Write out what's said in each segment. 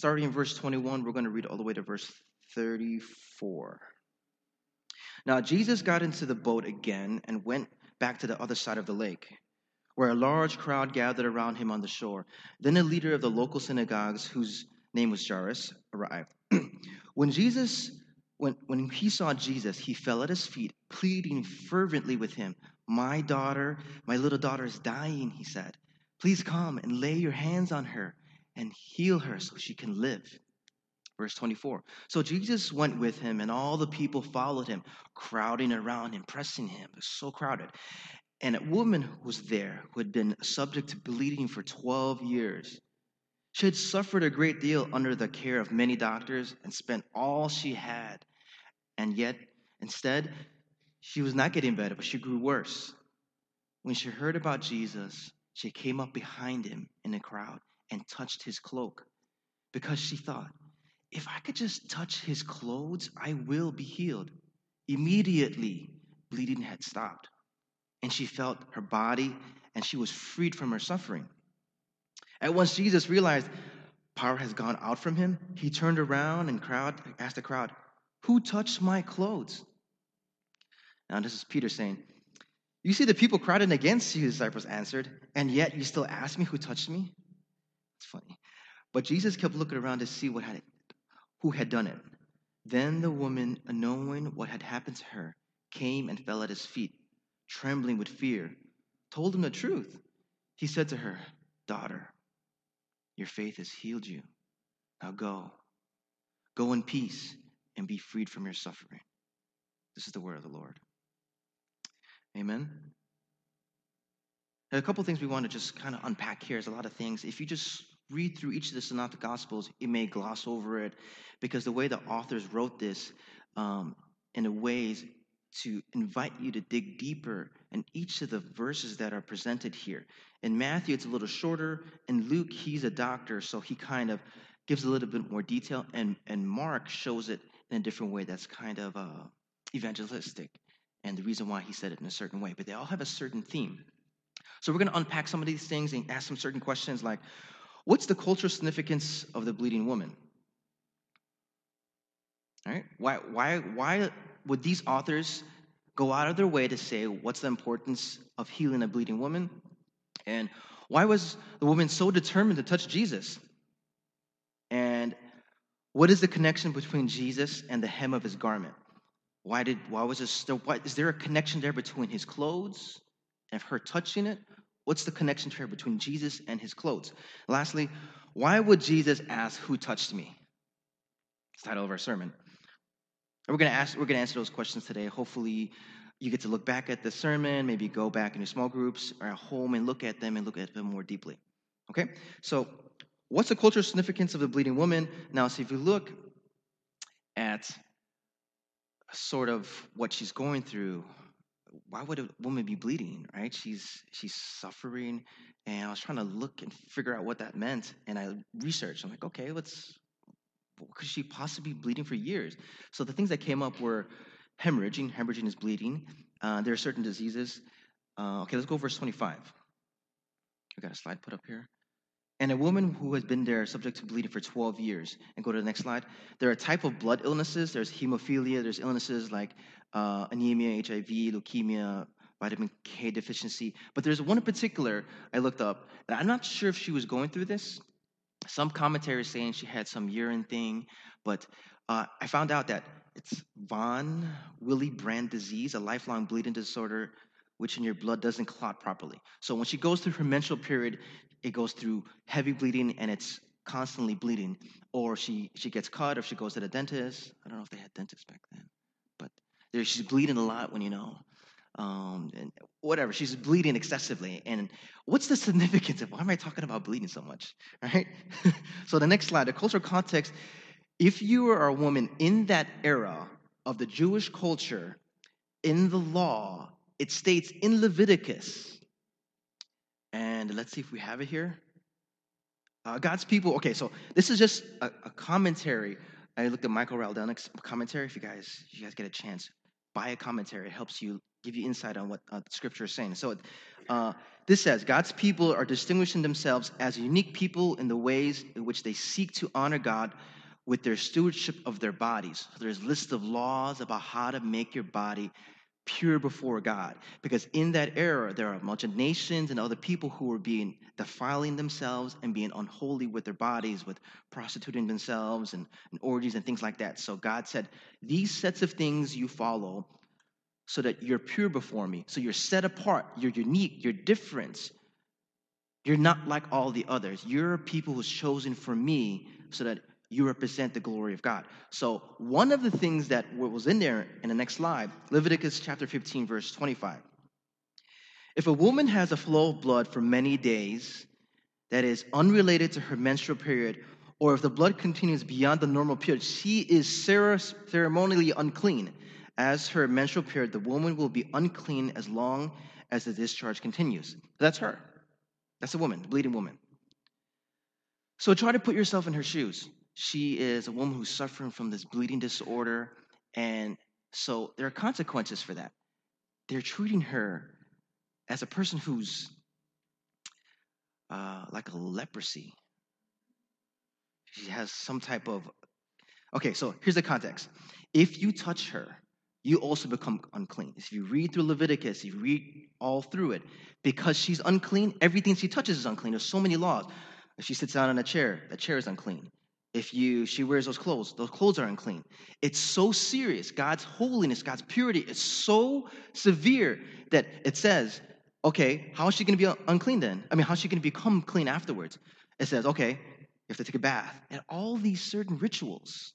starting in verse 21, we're going to read all the way to verse 34. Now, Jesus got into the boat again and went back to the other side of the lake, where a large crowd gathered around him on the shore. Then a leader of the local synagogues, whose name was Jairus, arrived. when Jesus when, when he saw Jesus, he fell at his feet, pleading fervently with him. My daughter, my little daughter is dying, he said. Please come and lay your hands on her and heal her so she can live. Verse 24. So Jesus went with him, and all the people followed him, crowding around him, pressing him. It was so crowded. And a woman was there who had been subject to bleeding for 12 years. She had suffered a great deal under the care of many doctors and spent all she had. And yet, instead, she was not getting better, but she grew worse. When she heard about Jesus, she came up behind him in the crowd and touched his cloak because she thought, if I could just touch his clothes, I will be healed. Immediately, bleeding had stopped, and she felt her body and she was freed from her suffering. At once, Jesus realized power has gone out from him. He turned around and crowd asked the crowd, "Who touched my clothes?" Now, this is Peter saying, "You see the people crowding against you," his disciples answered, "and yet you still ask me who touched me." It's funny, but Jesus kept looking around to see what had who had done it. Then the woman, knowing what had happened to her, came and fell at his feet, trembling with fear, told him the truth. He said to her, Daughter, your faith has healed you. Now go. Go in peace and be freed from your suffering. This is the word of the Lord. Amen. a couple things we want to just kind of unpack here. There's a lot of things. If you just read through each of the synoptic gospels, you may gloss over it because the way the authors wrote this um, in a ways to invite you to dig deeper in each of the verses that are presented here. In Matthew, it's a little shorter. In Luke, he's a doctor, so he kind of gives a little bit more detail. And, and Mark shows it in a different way that's kind of uh, evangelistic. And the reason why he said it in a certain way. But they all have a certain theme. So we're going to unpack some of these things and ask some certain questions like What's the cultural significance of the bleeding woman? All right? Why, why, why would these authors go out of their way to say what's the importance of healing a bleeding woman? And why was the woman so determined to touch Jesus? And what is the connection between Jesus and the hem of his garment? Why did why was this why, is there a connection there between his clothes and her touching it? What's the connection here between Jesus and his clothes? Lastly, why would Jesus ask, Who touched me? It's the title of our sermon. And we're gonna ask, we're gonna answer those questions today. Hopefully, you get to look back at the sermon, maybe go back in your small groups or at home and look at them and look at them more deeply. Okay? So, what's the cultural significance of the bleeding woman? Now, see if you look at sort of what she's going through, why would a woman be bleeding right? She's she's suffering and i was trying to look and figure out what that meant and i researched. I'm like okay let's could she possibly be bleeding for years? So the things that came up were hemorrhaging. Hemorrhaging is bleeding. Uh, there are certain diseases. Uh, okay let's go verse 25 we got a slide put up here and a woman who has been there subject to bleeding for 12 years and go to the next slide there are a type of blood illnesses there's hemophilia there's illnesses like uh, anemia, HIV, leukemia, vitamin K deficiency. But there's one in particular I looked up, and I'm not sure if she was going through this. Some commentaries saying she had some urine thing, but uh, I found out that it's von Willebrand disease, a lifelong bleeding disorder, which in your blood doesn't clot properly. So when she goes through her menstrual period, it goes through heavy bleeding and it's constantly bleeding. Or she she gets cut, or she goes to the dentist. I don't know if they had dentists back then there, she's bleeding a lot when you know, um, and whatever. She's bleeding excessively. And what's the significance of why am I talking about bleeding so much, right? so the next slide, the cultural context. If you are a woman in that era of the Jewish culture, in the law, it states in Leviticus, and let's see if we have it here. Uh, God's people, okay, so this is just a, a commentary. I looked at Michael Rydelnik's commentary. If you guys, if you guys get a chance, buy a commentary. It helps you give you insight on what uh, Scripture is saying. So Uh, this says God's people are distinguishing themselves as unique people in the ways in which they seek to honor God with their stewardship of their bodies. So there's lists of laws about how to make your body pure before God. Because in that era, there are a bunch of nations and other people who were being defiling themselves and being unholy with their bodies, with prostituting themselves and, and orgies and things like that. So God said, These sets of things you follow so that you're pure before me. So you're set apart, you're unique, you're different. You're not like all the others. You're a people who's chosen for me so that you represent the glory of God. So, one of the things that was in there in the next slide, Leviticus chapter 15, verse 25. If a woman has a flow of blood for many days that is unrelated to her menstrual period, or if the blood continues beyond the normal period, she is ceremonially unclean. As her menstrual period, the woman will be unclean as long as the discharge continues. That's her. That's a woman, bleeding woman. So try to put yourself in her shoes. She is a woman who's suffering from this bleeding disorder. And so there are consequences for that. They're treating her as a person who's uh, like a leprosy. She has some type of. Okay, so here's the context. If you touch her, you also become unclean. If you read through Leviticus, you read all through it, because she's unclean, everything she touches is unclean. There's so many laws. If she sits down on a chair, that chair is unclean. If you she wears those clothes, those clothes are unclean. It's so serious. God's holiness, God's purity is so severe that it says, okay, how is she going to be unclean then? I mean, how is she going to become clean afterwards? It says, okay, you have to take a bath and all these certain rituals.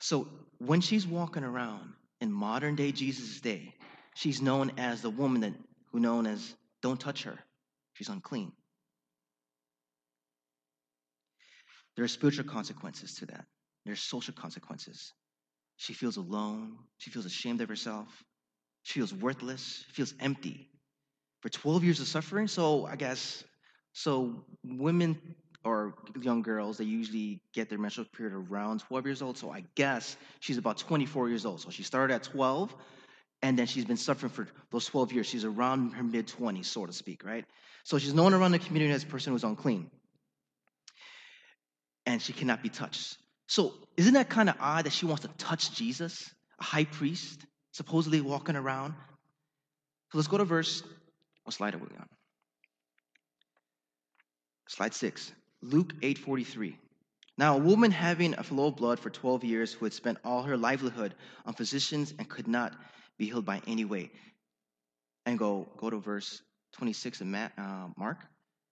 So when she's walking around in modern day Jesus' day, she's known as the woman that who known as don't touch her. She's unclean. There are spiritual consequences to that. There are social consequences. She feels alone. She feels ashamed of herself. She feels worthless. She feels empty. For 12 years of suffering, so I guess, so women or young girls, they usually get their menstrual period around 12 years old. So I guess she's about 24 years old. So she started at 12, and then she's been suffering for those 12 years. She's around her mid 20s, so to speak, right? So she's known around the community as a person who's unclean and she cannot be touched. So, isn't that kind of odd that she wants to touch Jesus, a high priest, supposedly walking around? So let's go to verse. What slide are we on? Slide six. Luke 8:43. Now, a woman having a flow of blood for 12 years who had spent all her livelihood on physicians and could not be healed by any way. And go, go to verse 26 of Matt, uh, Mark.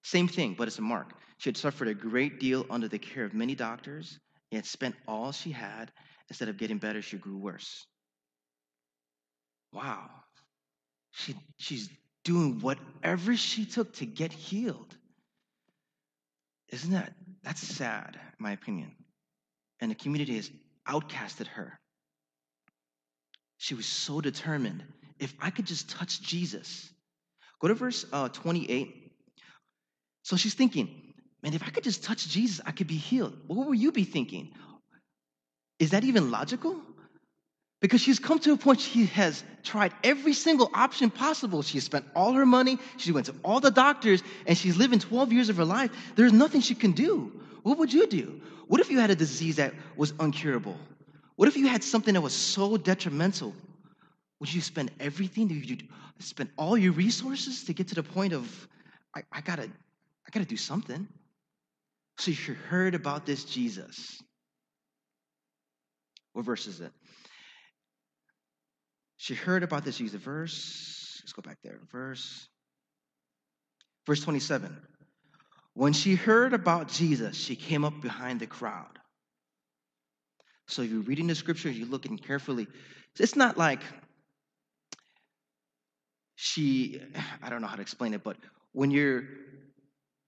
Same thing, but it's a mark. She had suffered a great deal under the care of many doctors, yet spent all she had. Instead of getting better, she grew worse. Wow. She, she's doing whatever she took to get healed. Isn't that, that's sad, in my opinion. And the community has outcasted her. She was so determined. If I could just touch Jesus. Go to verse uh, 28 so she's thinking, man, if I could just touch Jesus, I could be healed. What will you be thinking? Is that even logical? Because she's come to a point she has tried every single option possible. She spent all her money, she went to all the doctors, and she's living 12 years of her life. There's nothing she can do. What would you do? What if you had a disease that was uncurable? What if you had something that was so detrimental? Would you spend everything? Would you spend all your resources to get to the point of, I, I gotta I got to do something. So you heard about this Jesus. What verse is it? She heard about this Jesus. Verse, let's go back there. Verse, verse 27. When she heard about Jesus, she came up behind the crowd. So you're reading the scripture, you're looking carefully. It's not like she, I don't know how to explain it, but when you're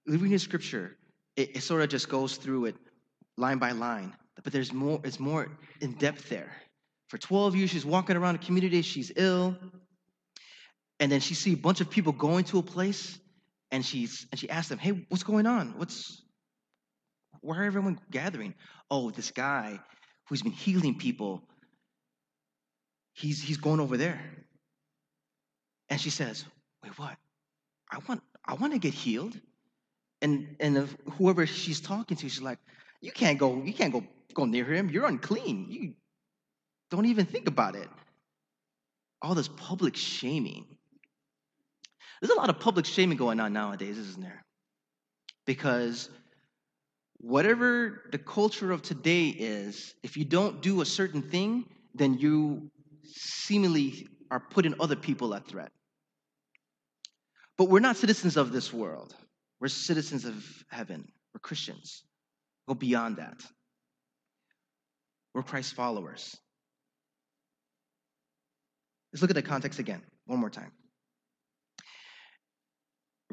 reading scripture, it, it sort of just goes through it line by line. But there's more, it's more in depth there. For 12 years, she's walking around the community, she's ill. And then she sees a bunch of people going to a place, and she's and she asks them, Hey, what's going on? What's where everyone gathering? Oh, this guy who's been healing people, he's he's going over there. And she says, Wait, what? I want, I want to get healed. And and whoever she's talking to, she's like, You can't go, you can't go go near him. You're unclean. You don't even think about it. All this public shaming. There's a lot of public shaming going on nowadays, isn't there? Because whatever the culture of today is, if you don't do a certain thing, then you seemingly are putting other people at threat. But we're not citizens of this world. We're citizens of heaven. We're Christians. Go beyond that. We're Christ's followers. Let's look at the context again, one more time.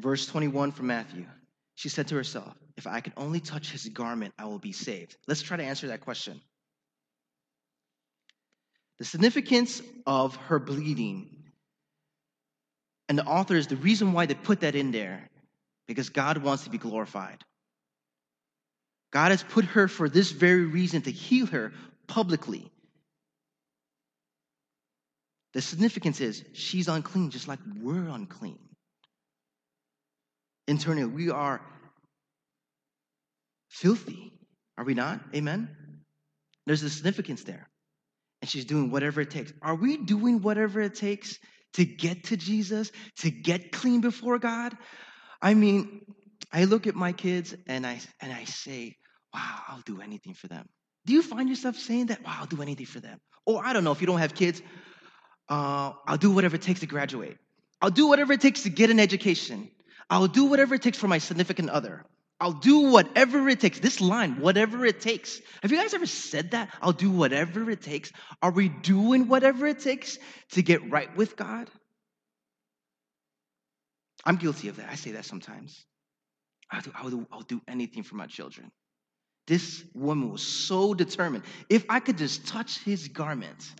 Verse 21 from Matthew. She said to herself, If I can only touch his garment, I will be saved. Let's try to answer that question. The significance of her bleeding, and the authors, the reason why they put that in there, because God wants to be glorified. God has put her for this very reason to heal her publicly. The significance is she's unclean just like we're unclean. Internally, we are filthy, are we not? Amen? There's a significance there. And she's doing whatever it takes. Are we doing whatever it takes to get to Jesus, to get clean before God? I mean, I look at my kids and I and I say, wow, I'll do anything for them. Do you find yourself saying that? Wow, I'll do anything for them. Or I don't know, if you don't have kids, uh, I'll do whatever it takes to graduate. I'll do whatever it takes to get an education. I'll do whatever it takes for my significant other. I'll do whatever it takes. This line, whatever it takes. Have you guys ever said that? I'll do whatever it takes. Are we doing whatever it takes to get right with God? I'm guilty of that. I say that sometimes. I'll do, I'll do, I'll do anything for my children. This woman was so determined. If I could just touch his garment,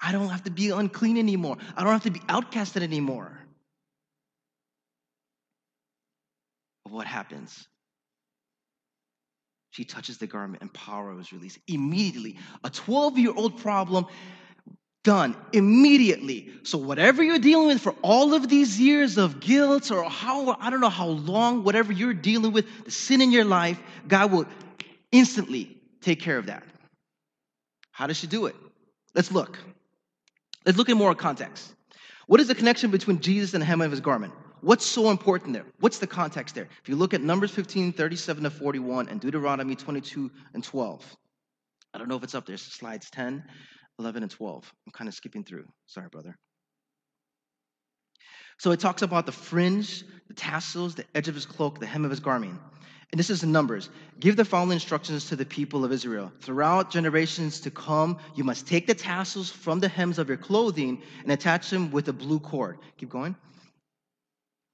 I don't have to be unclean anymore. I don't have to be outcasted anymore. What happens? She touches the garment and power was released. Immediately, a 12 year old problem done immediately. So, whatever you're dealing with for all of these years of guilt or how, I don't know how long, whatever you're dealing with, the sin in your life, God will instantly take care of that. How does she do it? Let's look. Let's look in more context. What is the connection between Jesus and the hem of his garment? What's so important there? What's the context there? If you look at Numbers 15, 37 to 41, and Deuteronomy 22 and 12. I don't know if it's up there, slides 10, 11, and 12. I'm kind of skipping through. Sorry, brother. So it talks about the fringe, the tassels, the edge of his cloak, the hem of his garment. And this is in Numbers. Give the following instructions to the people of Israel. Throughout generations to come, you must take the tassels from the hems of your clothing and attach them with a blue cord. Keep going.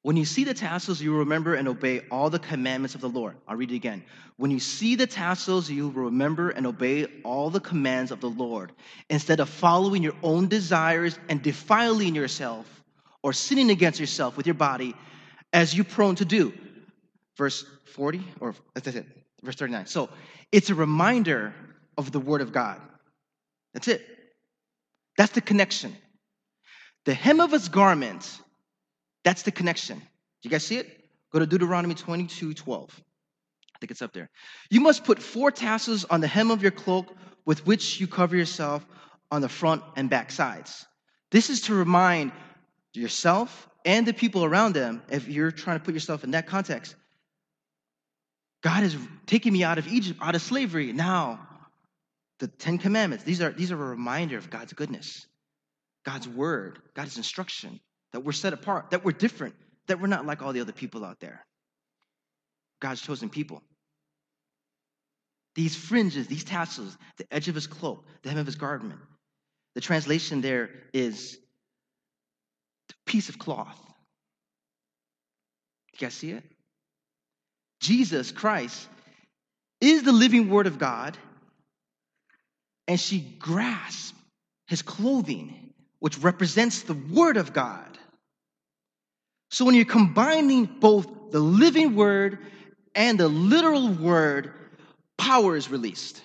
When you see the tassels, you remember and obey all the commandments of the Lord. I'll read it again. When you see the tassels, you remember and obey all the commands of the Lord. Instead of following your own desires and defiling yourself or sinning against yourself with your body, as you're prone to do. Verse 40, or that's it, verse 39. So it's a reminder of the Word of God. That's it. That's the connection. The hem of his garment, that's the connection. Do you guys see it? Go to Deuteronomy 22 12. I think it's up there. You must put four tassels on the hem of your cloak with which you cover yourself on the front and back sides. This is to remind yourself and the people around them, if you're trying to put yourself in that context, God is taking me out of Egypt, out of slavery. Now, the Ten Commandments, these are, these are a reminder of God's goodness, God's word, God's instruction, that we're set apart, that we're different, that we're not like all the other people out there. God's chosen people. These fringes, these tassels, the edge of his cloak, the hem of his garment. The translation there is piece of cloth. You guys see it? Jesus Christ is the living word of God, and she grasps his clothing, which represents the word of God. So when you're combining both the living word and the literal word, power is released.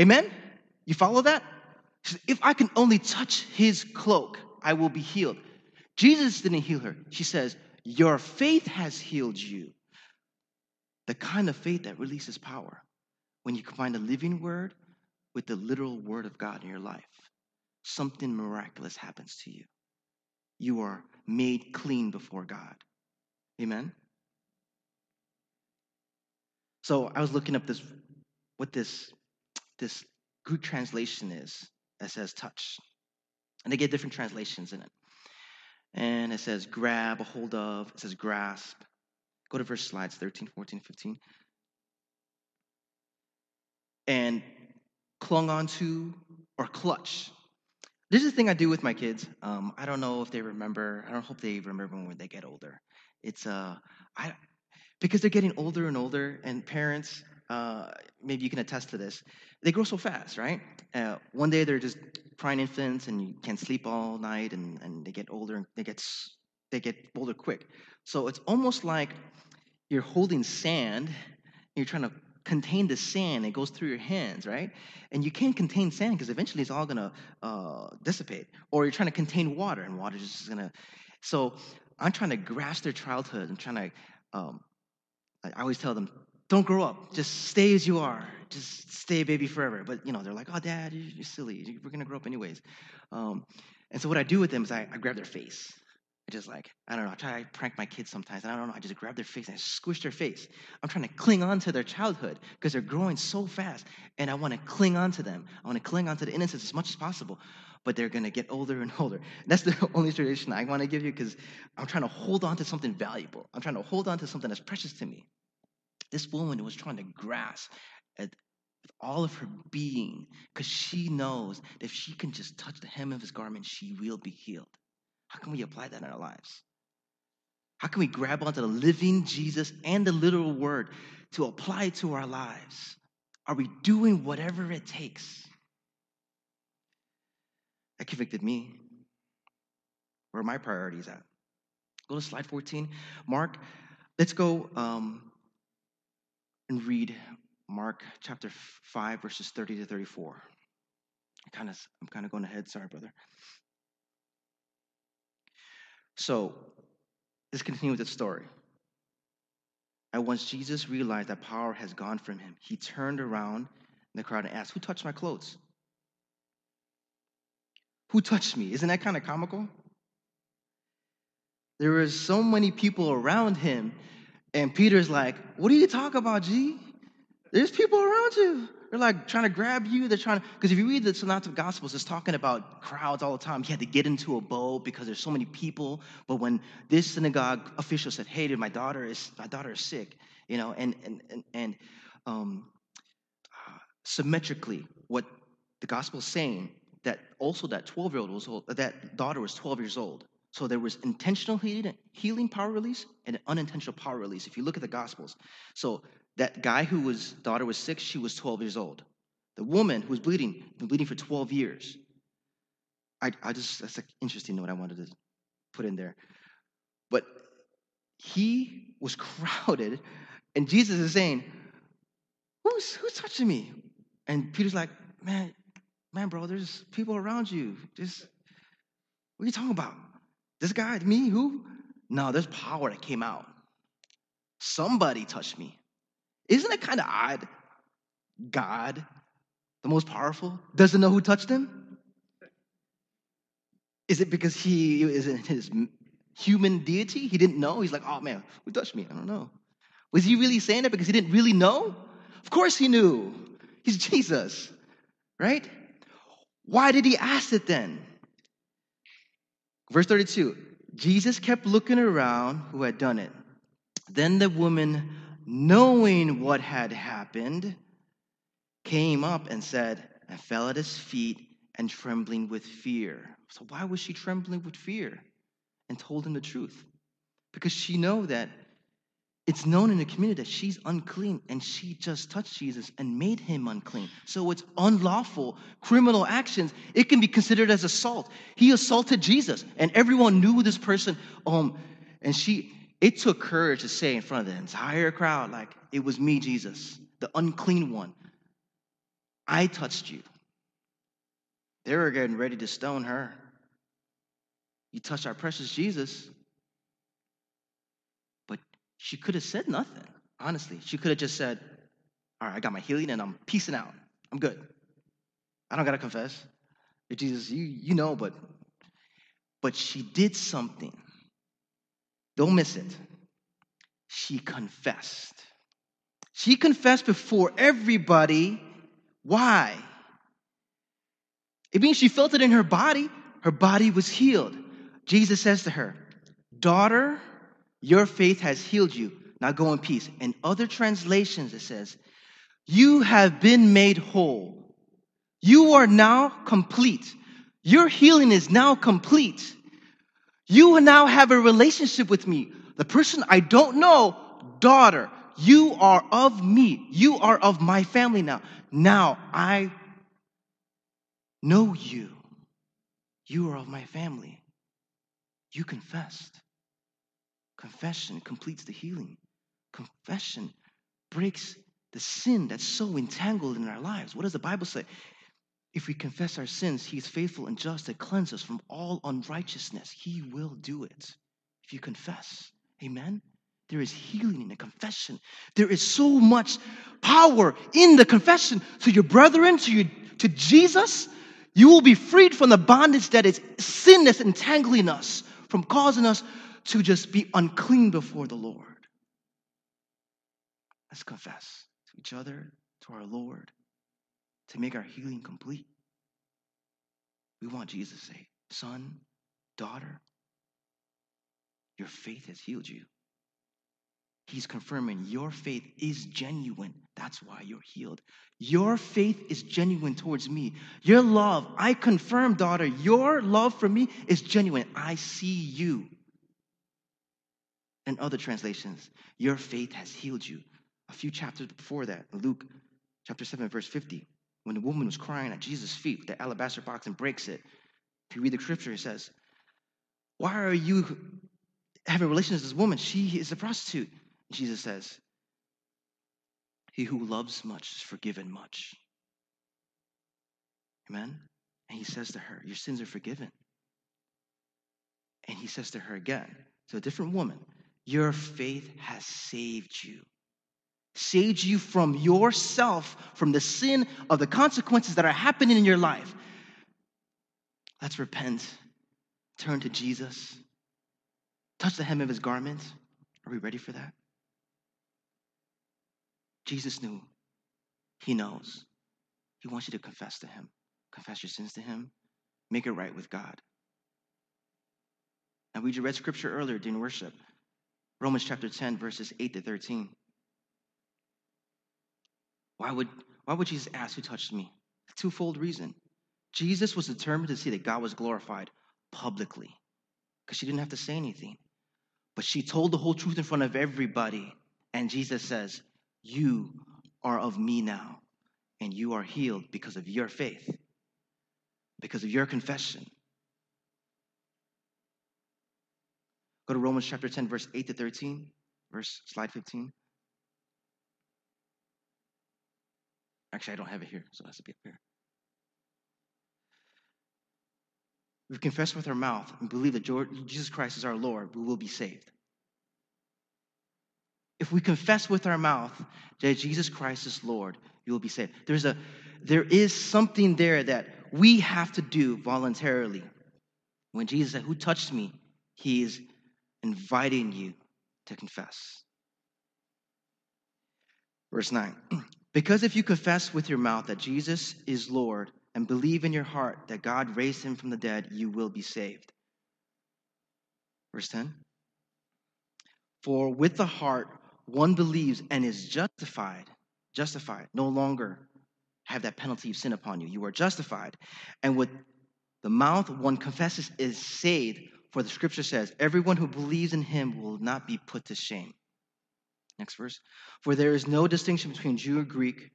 Amen? You follow that? If I can only touch his cloak, I will be healed. Jesus didn't heal her. She says, Your faith has healed you. The kind of faith that releases power when you combine the living word with the literal word of God in your life. Something miraculous happens to you. You are made clean before God. Amen. So I was looking up this what this this good translation is that says touch. And they get different translations in it. And it says grab, a hold of, it says grasp. Go to verse slides 13, 14, 15. And clung onto or clutch. This is the thing I do with my kids. Um, I don't know if they remember. I don't hope they remember when they get older. It's uh, I because they're getting older and older, and parents, uh, maybe you can attest to this. They grow so fast, right? Uh, one day they're just crying infants, and you can't sleep all night, and, and they get older, and they get they get older quick. So it's almost like you're holding sand. And you're trying to contain the sand. It goes through your hands, right? And you can't contain sand because eventually it's all gonna uh, dissipate. Or you're trying to contain water, and water is just gonna. So I'm trying to grasp their childhood. I'm trying to. Um, I always tell them, don't grow up. Just stay as you are. Just stay a baby forever. But you know, they're like, oh, dad, you're silly. We're gonna grow up anyways. Um, and so what I do with them is I, I grab their face. Just like, I don't know, I try to prank my kids sometimes, and I don't know, I just grab their face and I squish their face. I'm trying to cling on to their childhood because they're growing so fast, and I want to cling on to them. I want to cling on to the innocence as much as possible, but they're going to get older and older. That's the only tradition I want to give you because I'm trying to hold on to something valuable. I'm trying to hold on to something that's precious to me. This woman was trying to grasp at all of her being because she knows that if she can just touch the hem of his garment, she will be healed. How can we apply that in our lives? How can we grab onto the living Jesus and the literal word to apply to our lives? Are we doing whatever it takes? That convicted me. Where are my priorities at? Go to slide 14. Mark, let's go um, and read Mark chapter 5, verses 30 to 34. I kind of, I'm kind of going ahead. Sorry, brother. So let's continue with the story. And once Jesus realized that power has gone from him, he turned around in the crowd and asked, Who touched my clothes? Who touched me? Isn't that kind of comical? There were so many people around him, and Peter's like, What are you talking about, G? There's people around you. They're like trying to grab you. They're trying to, because if you read the Synoptic Gospels, it's talking about crowds all the time. He had to get into a boat because there's so many people. But when this synagogue official said, "Hey, dude, my daughter is my daughter is sick," you know, and and and, and um, uh, symmetrically, what the gospel is saying that also that 12 year old was that daughter was 12 years old. So there was intentional healing, healing power release and unintentional power release. If you look at the gospels, so that guy who was daughter was six, she was 12 years old. The woman who was bleeding, been bleeding for 12 years. I, I just that's an interesting note I wanted to put in there. But he was crowded, and Jesus is saying, Who's who's touching me? And Peter's like, Man, man, bro, there's people around you. Just what are you talking about? This guy, me, who? No, there's power that came out. Somebody touched me. Isn't it kind of odd? God, the most powerful, doesn't know who touched him? Is it because he is his human deity? He didn't know? He's like, oh man, who touched me? I don't know. Was he really saying that because he didn't really know? Of course he knew. He's Jesus, right? Why did he ask it then? Verse 32 Jesus kept looking around who had done it. Then the woman knowing what had happened, came up and said, and fell at his feet and trembling with fear. So, why was she trembling with fear? And told him the truth. Because she know that it's known in the community that she's unclean and she just touched Jesus and made him unclean. So it's unlawful criminal actions. It can be considered as assault. He assaulted Jesus and everyone knew this person. Um, and she it took courage to say in front of the entire crowd, like, it was me, Jesus, the unclean one. I touched you. They were getting ready to stone her. You touched our precious Jesus. But she could have said nothing, honestly. She could have just said, All right, I got my healing and I'm peacing out. I'm good. I don't got to confess. Jesus, you, you know, but but she did something. Don't miss it. She confessed. She confessed before everybody. Why? It means she felt it in her body. Her body was healed. Jesus says to her, Daughter, your faith has healed you. Now go in peace. In other translations, it says, You have been made whole. You are now complete. Your healing is now complete. You now have a relationship with me. The person I don't know, daughter, you are of me. You are of my family now. Now I know you. You are of my family. You confessed. Confession completes the healing. Confession breaks the sin that's so entangled in our lives. What does the Bible say? If we confess our sins, He is faithful and just to cleanse us from all unrighteousness. He will do it if you confess. Amen? There is healing in the confession. There is so much power in the confession to your brethren, to, your, to Jesus. You will be freed from the bondage that is sin that's entangling us, from causing us to just be unclean before the Lord. Let's confess to each other, to our Lord to make our healing complete. We want Jesus to say, Son, daughter, your faith has healed you. He's confirming your faith is genuine. That's why you're healed. Your faith is genuine towards me. Your love, I confirm, daughter, your love for me is genuine. I see you. In other translations, your faith has healed you. A few chapters before that, Luke chapter 7, verse 50 when the woman was crying at Jesus' feet, with the alabaster box and breaks it. If you read the scripture, it says, Why are you having relations with this woman? She is a prostitute. Jesus says, He who loves much is forgiven much. Amen? And he says to her, Your sins are forgiven. And he says to her again, to a different woman, Your faith has saved you saves you from yourself, from the sin of the consequences that are happening in your life. Let's repent, turn to Jesus, touch the hem of his garment. Are we ready for that? Jesus knew. He knows. He wants you to confess to him, confess your sins to him, make it right with God. And we just read scripture earlier during worship Romans chapter 10, verses 8 to 13. Why would, why would Jesus ask who touched me? A twofold reason. Jesus was determined to see that God was glorified publicly because she didn't have to say anything. But she told the whole truth in front of everybody. And Jesus says, You are of me now, and you are healed because of your faith, because of your confession. Go to Romans chapter 10, verse 8 to 13, verse slide 15. Actually, I don't have it here, so it has to be up here. If we confess with our mouth and believe that Jesus Christ is our Lord, we will be saved. If we confess with our mouth that Jesus Christ is Lord, you will be saved. There's a, there is something there that we have to do voluntarily. When Jesus said, Who touched me? He is inviting you to confess. Verse 9 Because if you confess with your mouth that Jesus is Lord and believe in your heart that God raised him from the dead, you will be saved. Verse 10 For with the heart one believes and is justified, justified, no longer have that penalty of sin upon you. You are justified. And with the mouth one confesses is saved, for the scripture says, Everyone who believes in him will not be put to shame. Next verse. For there is no distinction between Jew or Greek,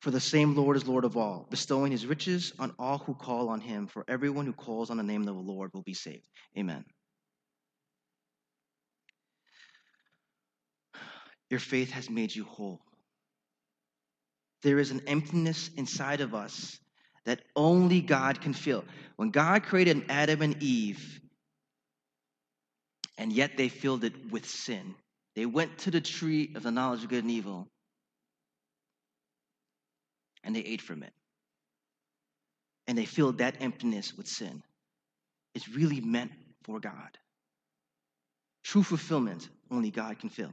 for the same Lord is Lord of all, bestowing his riches on all who call on him. For everyone who calls on the name of the Lord will be saved. Amen. Your faith has made you whole. There is an emptiness inside of us that only God can fill. When God created Adam and Eve, and yet they filled it with sin. They went to the tree of the knowledge of good and evil, and they ate from it. And they filled that emptiness with sin. It's really meant for God. True fulfillment, only God can fill.